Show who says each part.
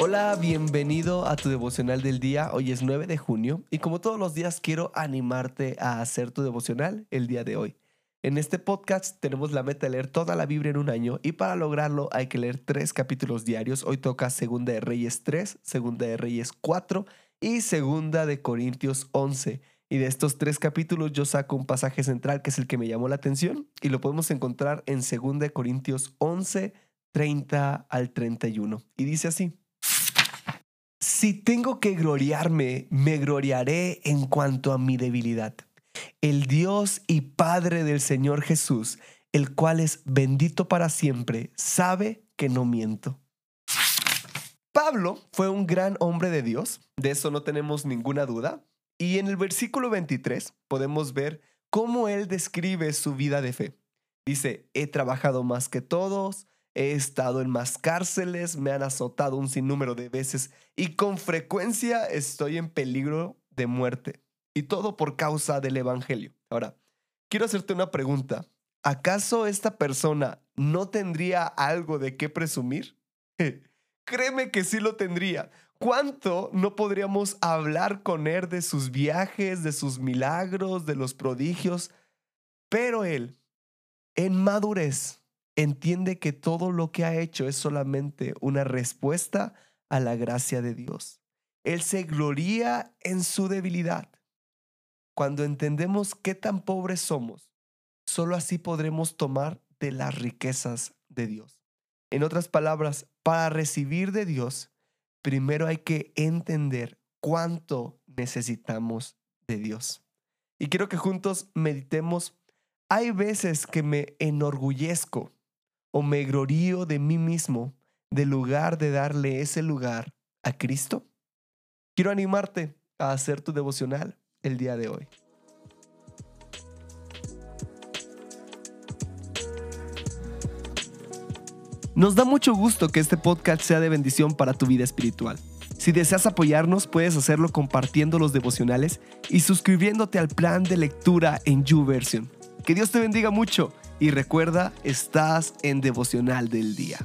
Speaker 1: Hola, bienvenido a tu devocional del día. Hoy es 9 de junio y como todos los días quiero animarte a hacer tu devocional el día de hoy. En este podcast tenemos la meta de leer toda la Biblia en un año y para lograrlo hay que leer tres capítulos diarios. Hoy toca Segunda de Reyes 3, Segunda de Reyes 4 y Segunda de Corintios 11. Y de estos tres capítulos yo saco un pasaje central que es el que me llamó la atención y lo podemos encontrar en Segunda de Corintios 11, 30 al 31. Y dice así. Si tengo que gloriarme, me gloriaré en cuanto a mi debilidad. El Dios y Padre del Señor Jesús, el cual es bendito para siempre, sabe que no miento. Pablo fue un gran hombre de Dios, de eso no tenemos ninguna duda, y en el versículo 23 podemos ver cómo él describe su vida de fe. Dice, he trabajado más que todos, He estado en más cárceles, me han azotado un sinnúmero de veces y con frecuencia estoy en peligro de muerte. Y todo por causa del Evangelio. Ahora, quiero hacerte una pregunta. ¿Acaso esta persona no tendría algo de qué presumir? Créeme que sí lo tendría. ¿Cuánto no podríamos hablar con él de sus viajes, de sus milagros, de los prodigios? Pero él, en madurez, entiende que todo lo que ha hecho es solamente una respuesta a la gracia de Dios. Él se gloría en su debilidad. Cuando entendemos qué tan pobres somos, solo así podremos tomar de las riquezas de Dios. En otras palabras, para recibir de Dios, primero hay que entender cuánto necesitamos de Dios. Y quiero que juntos meditemos, hay veces que me enorgullezco o me glorío de mí mismo de lugar de darle ese lugar a Cristo? Quiero animarte a hacer tu devocional el día de hoy. Nos da mucho gusto que este podcast sea de bendición para tu vida espiritual. Si deseas apoyarnos, puedes hacerlo compartiendo los devocionales y suscribiéndote al plan de lectura en YouVersion. Que Dios te bendiga mucho y recuerda, estás en devocional del día.